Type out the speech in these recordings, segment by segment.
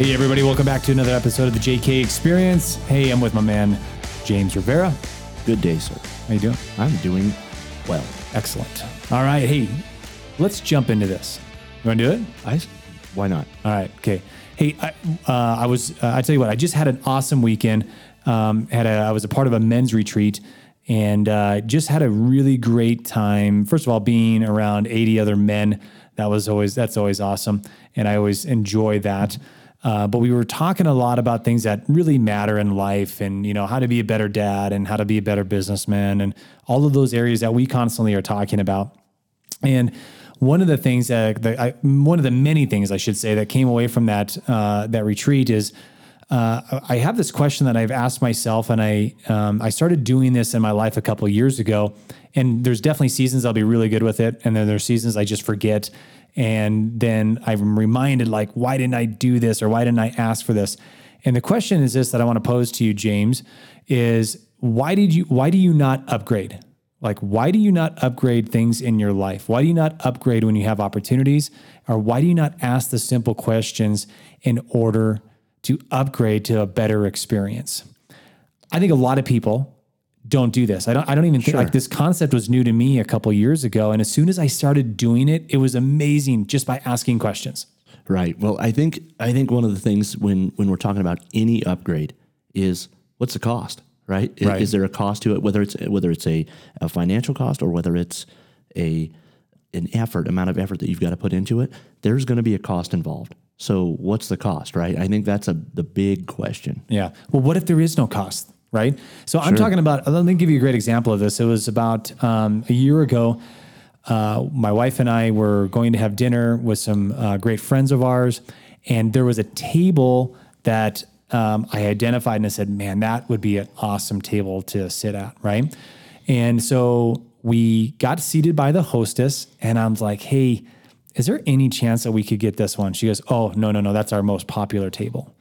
Hey, everybody, welcome back to another episode of the JK Experience. Hey, I'm with my man, James Rivera. Good day, sir. How you doing? I'm doing well. Excellent. All right, hey, let's jump into this. You want to do it? I, why not? All right. Okay. Hey, I, uh, I was. Uh, I tell you what. I just had an awesome weekend. Um, had a. I was a part of a men's retreat, and uh, just had a really great time. First of all, being around 80 other men. That was always. That's always awesome, and I always enjoy that. Uh, but we were talking a lot about things that really matter in life, and you know how to be a better dad, and how to be a better businessman, and all of those areas that we constantly are talking about. And one of the things that, I, one of the many things I should say that came away from that uh, that retreat is uh, I have this question that I've asked myself, and I um, I started doing this in my life a couple years ago. And there's definitely seasons I'll be really good with it, and then there's seasons I just forget. And then I'm reminded, like, why didn't I do this, or why didn't I ask for this? And the question is this that I want to pose to you, James, is why did you why do you not upgrade? Like, why do you not upgrade things in your life? Why do you not upgrade when you have opportunities? Or why do you not ask the simple questions in order to upgrade to a better experience? I think a lot of people don't do this. I don't I don't even think like this concept was new to me a couple years ago. And as soon as I started doing it, it was amazing just by asking questions. Right. Well, I think I think one of the things when when we're talking about any upgrade is what's the cost, right? Is, Right. is there a cost to it? Whether it's whether it's a, a financial cost or whether it's a an effort amount of effort that you've got to put into it, there's going to be a cost involved. So what's the cost, right? I think that's a the big question. Yeah. Well, what if there is no cost, right? So I'm talking about, let me give you a great example of this. It was about um, a year ago. Uh, my wife and I were going to have dinner with some uh, great friends of ours, and there was a table that um, I identified and I said, man, that would be an awesome table to sit at, right? And so we got seated by the hostess, and I was like, hey, is there any chance that we could get this one? She goes, oh, no, no, no, that's our most popular table.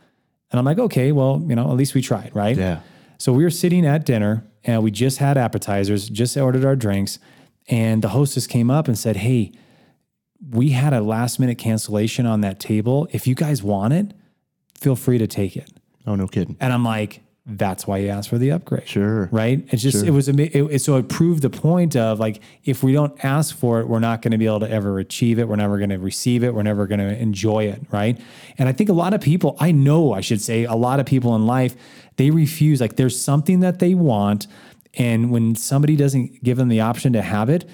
And I'm like, okay, well, you know, at least we tried, right? Yeah. So we were sitting at dinner and we just had appetizers, just ordered our drinks, and the hostess came up and said, Hey, we had a last minute cancellation on that table. If you guys want it, feel free to take it. Oh, no kidding. And I'm like, that's why you asked for the upgrade. Sure. Right. It's just, it was, it, it- so it proved the point of like, if we don't ask for it, we're not going to be able to ever achieve it. We're never going to receive it. We're never going to enjoy it. Right. And I think a lot of people, I know, I should say, a lot of people in life, they refuse. Like, there's something that they want. And when somebody doesn't give them the option to have it,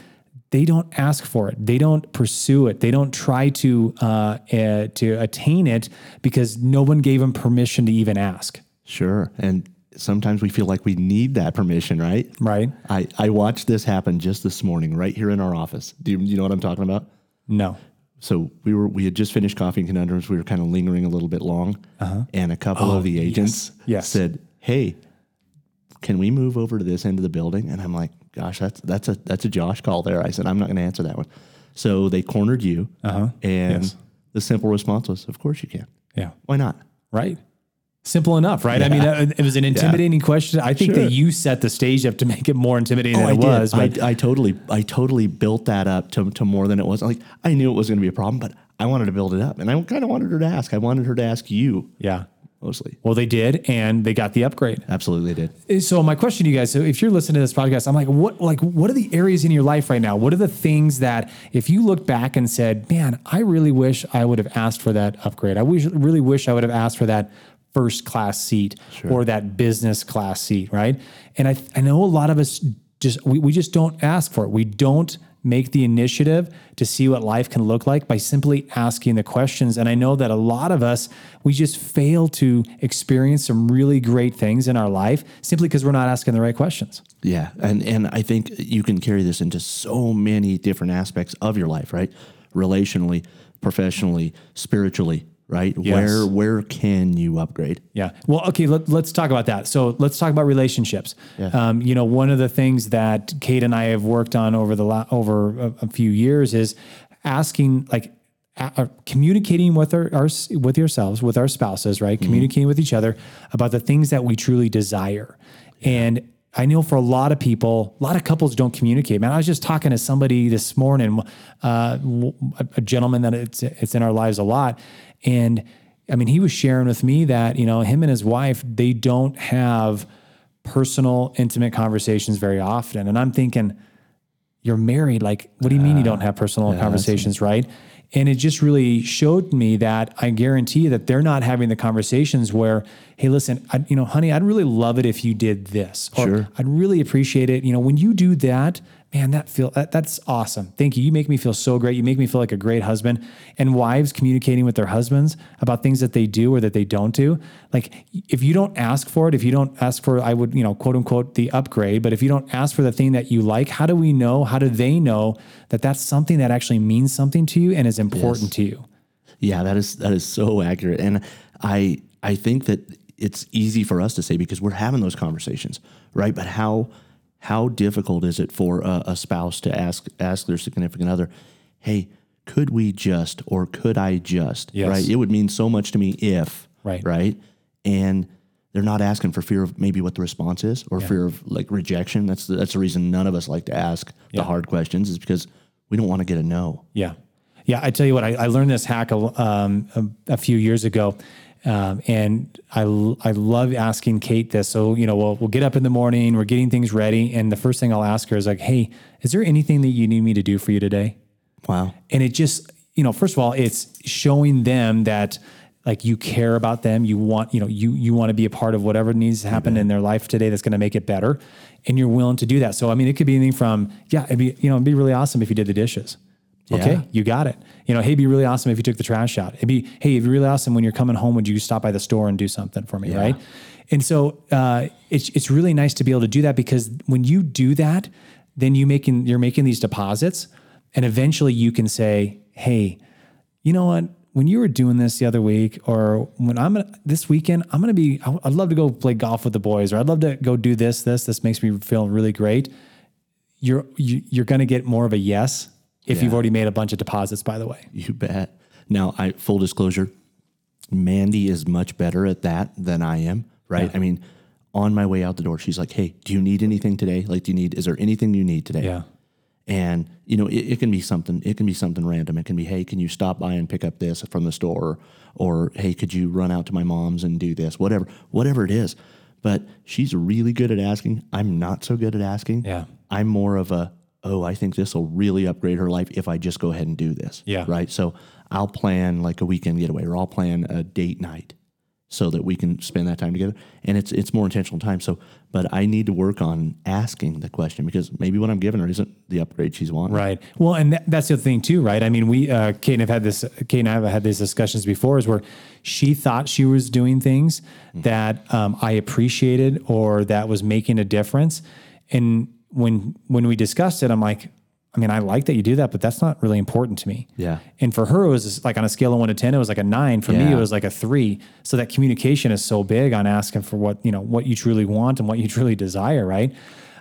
they don't ask for it. They don't pursue it. They don't try to uh, uh, to attain it because no one gave them permission to even ask. Sure. And sometimes we feel like we need that permission, right? Right? I, I watched this happen just this morning, right here in our office. Do you, you know what I'm talking about? No. So we were we had just finished coffee and conundrums. We were kind of lingering a little bit long, and a couple of the agents Uh-huh. Oh, yes. said, "Hey, can we move over to this end of the building?" And I'm like, "Gosh, that's that's a that's a Josh call there." I said, "I'm not going to answer that one." So they cornered you, uh-huh. and Yes. the simple response was, "Of course you can. Yeah. Why not?" Right. Simple enough, right? I mean, it was an intimidating question. I think Sure. that you set the stage up to make it more intimidating oh, than I it did. was. But I, I totally, I totally built that up to, to more than it was. Like I knew it was going to be a problem, but I wanted to build it up, and I kind of wanted her to ask. I wanted her to ask you yeah. mostly. Well, they did, and they got the upgrade. Absolutely they did. Eh, so my question to you guys: So if you're listening to this podcast, I'm like, what, like, what are the areas in your life right now? What are the things that, if you look back and said, "Man, I really wish I would have asked for that upgrade. I wish, really wish I would have asked for that first class seat or that business class seat," right? And I, I know a lot of us just we, we just don't ask for it. We don't make the initiative to see what life can look like by simply asking the questions. And I know that a lot of us, we just fail to experience some really great things in our life simply because we're not asking the right questions. Yeah, and and I think you can carry this into so many different aspects of your life, right? Relationally, professionally, spiritually, right? Yes. Where where can you upgrade? Yeah. Well, okay. Let, let's talk about that. So let's talk about relationships. Um, you know, one of the things that Kate and I have worked on over the la- over a, a few years is asking, like, uh, communicating with our, our with yourselves, with our spouses, right? Communicating with each other about the things that we truly desire. And I know for a lot of people, a lot of couples don't communicate. Man, I was just talking to somebody this morning, uh, a, a gentleman that it's it's in our lives a lot, and I mean, he was sharing with me that you know him and his wife they don't have personal, intimate conversations very often, and I'm thinking, you're married. Like, what do you mean you don't have personal conversations, right? And it just really showed me that I guarantee that they're not having the conversations where, hey, listen, I, you know, honey, I'd really love it if you did this, or Sure. I'd really appreciate it. You know, when you do that, man, that feel that, that's awesome. Thank you. You make me feel so great. You make me feel like a great husband. And wives communicating with their husbands about things that they do or that they don't do. Like if you don't ask for it, if you don't ask for, I would, you know, quote unquote, the upgrade. But if you don't ask for the thing that you like, how do we know? How do they know that that's something that actually means something to you and is important to you? Yeah, that is that is so accurate, and I I think that it's easy for us to say because we're having those conversations, right? But how how difficult is it for a, a spouse to ask ask their significant other, "Hey, could we just or could I just?" Yes. Right? It would mean so much to me if Right. right, and they're not asking for fear of maybe what the response is or fear of like rejection. That's the, that's the reason none of us like to ask the hard questions is because we don't want to get a no. Yeah. Yeah. I tell you what, I, I learned this hack a, um, a, a few years ago. Um, and I love asking Kate this. So, you know, we'll, we'll get up in the morning, we're getting things ready. And the first thing I'll ask her is like, Hey, is there anything that you need me to do for you today? Wow. And it just, you know, first of all, it's showing them that like you care about them. You want, you know, you you want to be a part of whatever needs to happen in their life today that's going to make it better. And you're willing to do that. So I mean, it could be anything from, yeah, it'd be, you know, it'd be really awesome if you did the dishes. Okay, Yeah. you got it. You know, hey, it'd be really awesome if you took the trash out. It'd be, hey, it'd be really awesome when you're coming home. Would you stop by the store and do something for me, right? And so uh, it's it's really nice to be able to do that because when you do that, then you making you're making these deposits, and eventually you can say, hey, you know what? When you were doing this the other week, or when I'm gonna, this weekend, I'm gonna be. I'd love to go play golf with the boys, or I'd love to go do this. This this makes me feel really great. You're you, you're gonna get more of a yes if you've already made a bunch of deposits. By the way, You bet. Now, I full disclosure, Mandy is much better at that than I am. Right? I mean, on my way out the door, she's like, "Hey, do you need anything today? Like, do you need? Is there anything you need today?" yeah, And you know, it, it can be something. It can be something random. It can be, "Hey, can you stop by and pick up this from the store?" Or, "Hey, could you run out to my mom's and do this?" Whatever, whatever it is. But she's really good at asking. I'm not so good at asking. Yeah. I'm more of a, oh, I think this will really upgrade her life if I just go ahead and do this. Yeah. Right. So I'll plan like a weekend getaway or I'll plan a date night so that we can spend that time together. And it's it's more intentional time. So but I need to work on asking the question because maybe what I'm giving her isn't the upgrade she's wanting. right. Well, and that, that's the other thing too, right? I mean, we uh, Kate and I've had this. Kate and I have had these discussions before, is where she thought she was doing things that um, I appreciated or that was making a difference, and when when we discussed it, I'm like. I mean, I like that you do that, but that's not really important to me. Yeah. And for her, it was like on a scale of one to 10, it was like a nine. For me, it was like a three. So that communication is so big on asking for what, you know, what you truly want and what you truly desire. Right.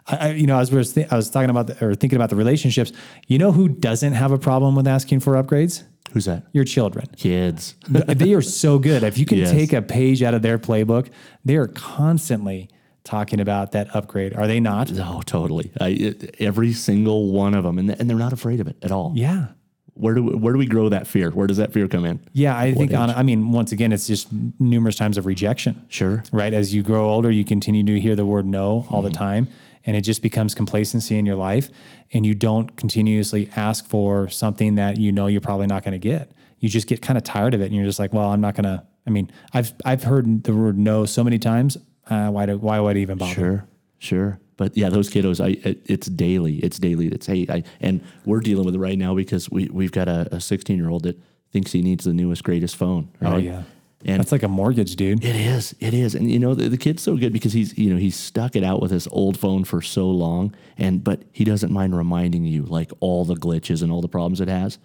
I, you know, as we was th- I was talking about the, or thinking about the relationships, you know, who doesn't have a problem with asking for upgrades? Who's that? Your children. Kids. they are so good. If you can Yes. take a page out of their playbook, they are constantly talking about that upgrade. Are they not? No, totally. I, it, every single one of them, and, and they're not afraid of it at all. Yeah. Where do we, where do we grow that fear? Where does that fear come in? Yeah. I think on, I mean, once again, it's just numerous times of rejection. Sure. right? As you grow older, you continue to hear the word no all Mm-hmm. the time, and it just becomes complacency in your life, and you don't continuously ask for something that you know you're probably not going to get. You just get kind of tired of it, and you're just like, well, I'm not going to. I mean, I've I've heard the word no so many times. Uh, why do why would I even bother? Sure, sure. But yeah, those kiddos, I it, it's daily. It's daily. It's hey, I, and we're dealing with it right now because we we've got a 16 year old that thinks he needs the newest, greatest phone. Right? Oh yeah, and that's like a mortgage, dude. it is, it is, and you know the, the kid's so good because he's you know he's stuck it out with his old phone for so long, and but he doesn't mind reminding you like all the glitches and all the problems it has.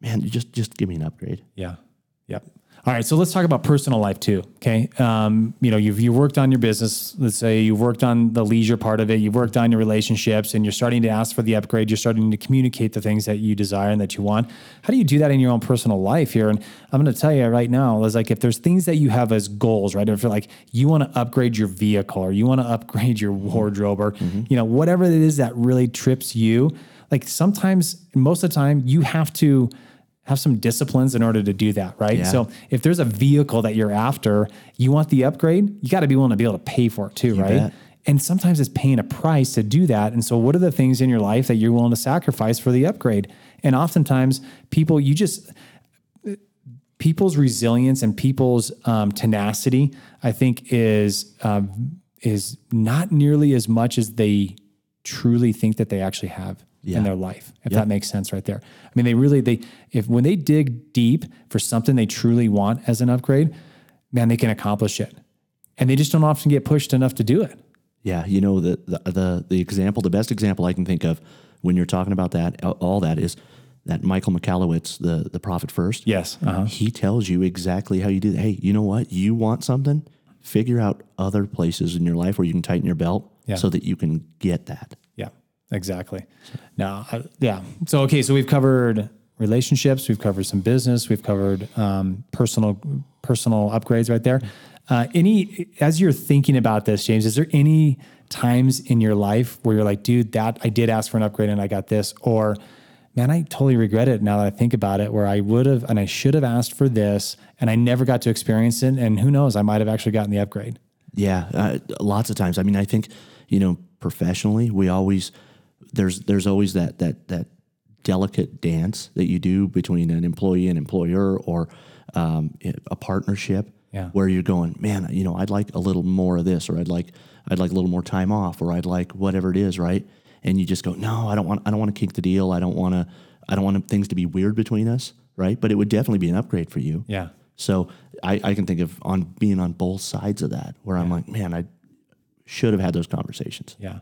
Man, you just just give me an upgrade. Yeah, Yep. All right, so let's talk about personal life too. Okay, um, you know, you've you worked on your business. Let's say you've worked on the leisure part of it. You've worked on your relationships, and you're starting to ask for the upgrade. You're starting to communicate the things that you desire and that you want. How do you do that in your own personal life here? And I'm going to tell you right now, is like if there's things that you have as goals, right? If you're like you want to upgrade your vehicle, or you want to upgrade your wardrobe, or you know whatever it is that really trips you. Like sometimes, most of the time, you have to have some disciplines in order to do that, right? Yeah. So if there's a vehicle that you're after, you want the upgrade, you got to be willing to be able to pay for it too, right? bet. And sometimes it's paying a price to do that. And so what are the things in your life that you're willing to sacrifice for the upgrade? And oftentimes people you just people's resilience and people's um, tenacity, I think, is um, is not nearly as much as they truly think that they actually have Yeah. in their life. If that makes sense, right there. I mean, they really they if when they dig deep for something they truly want as an upgrade, man, they can accomplish it, and they just don't often get pushed enough to do it. Yeah, you know the, the the the example, the best example I can think of when you're talking about that, all that is that Michael Michalowicz, the the Profit First. Yes. Uh-huh. he tells you exactly how you do that. Hey, you know what? You want something? Figure out other places in your life where you can tighten your belt Yeah. so that you can get that. Exactly. Now, I- yeah. So, okay, so we've covered relationships, we've covered some business, we've covered um, personal personal upgrades right there. Uh, any as you're thinking about this, James, is there any times in your life where you're like, dude, that I did ask for an upgrade and I got this, or man, I totally regret it now that I think about it, where I would have and I should have asked for this and I never got to experience it, and who knows, I might have actually gotten the upgrade. Yeah, uh, lots of times. I mean, I think you know, professionally, we always there's there's always that that that delicate dance that you do between an employee and employer or um, a partnership. Yeah. Where you're going, man, you know, I'd like a little more of this, or I'd like I'd like a little more time off, or I'd like whatever it is, right? And you just go, no, I don't want I don't want to kink the deal. I don't want to I don't want things to be weird between us, right? But it would definitely be an upgrade for you. Yeah. So I, I can think of on being on both sides of that, where I'm like, man, I should have had those conversations. Yeah.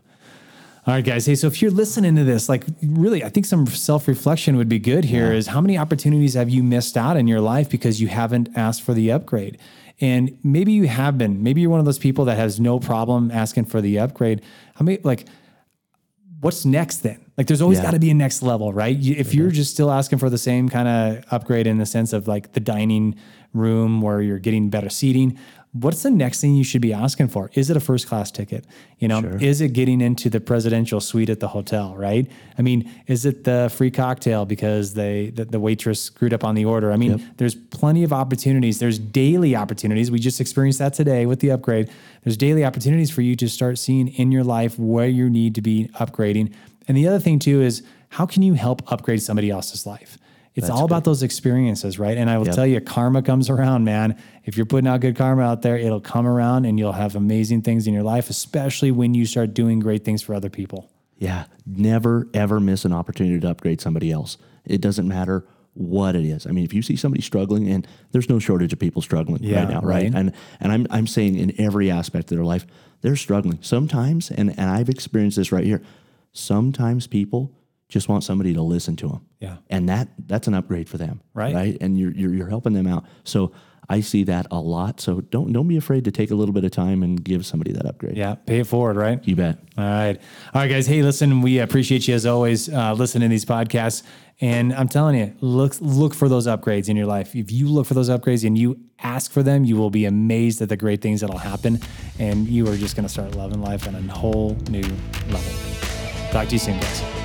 All right, guys. Hey, so if you're listening to this, like really, I think some self reflection would be good here. Is how many opportunities have you missed out in your life because you haven't asked for the upgrade? And maybe you have been. Maybe you're one of those people that has no problem asking for the upgrade. How many, like, what's next then? Like, there's always Yeah. got to be a next level, right? If you're just still asking for the same kind of upgrade in the sense of like the dining room where you're getting better seating, what's the next thing you should be asking for? Is it a first class ticket? You know, is it getting into the presidential suite at the hotel, right? I mean, is it the free cocktail because they the, the waitress screwed up on the order? I mean, there's plenty of opportunities. There's daily opportunities. We just experienced that today with the upgrade. There's daily opportunities for you to start seeing in your life where you need to be upgrading. And the other thing too is how can you help upgrade somebody else's life? It's all about those experiences, right? And I will tell you, karma comes around, man. If you're putting out good karma out there, it'll come around and you'll have amazing things in your life, especially when you start doing great things for other people. Yeah, never ever miss an opportunity to upgrade somebody else. It doesn't matter what it is. I mean, if you see somebody struggling, and there's no shortage of people struggling Yeah, right now, right? right. And and I'm I'm saying in every aspect of their life, they're struggling. Sometimes, and and I've experienced this right here. Sometimes people just want somebody to listen to them. Yeah. and that that's an upgrade for them, Right. Right, and you're you're, you're helping them out. So. I see that a lot. So don't don't be afraid to take a little bit of time and give somebody that upgrade. Yeah, pay it forward, right? You bet. All right. All right, guys. Hey, listen, we appreciate you as always uh, listening to these podcasts. And I'm telling you, look look for those upgrades in your life. If you look for those upgrades and you ask for them, you will be amazed at the great things that'll happen. And you are just going to start loving life on a whole new level. Talk to you soon, guys.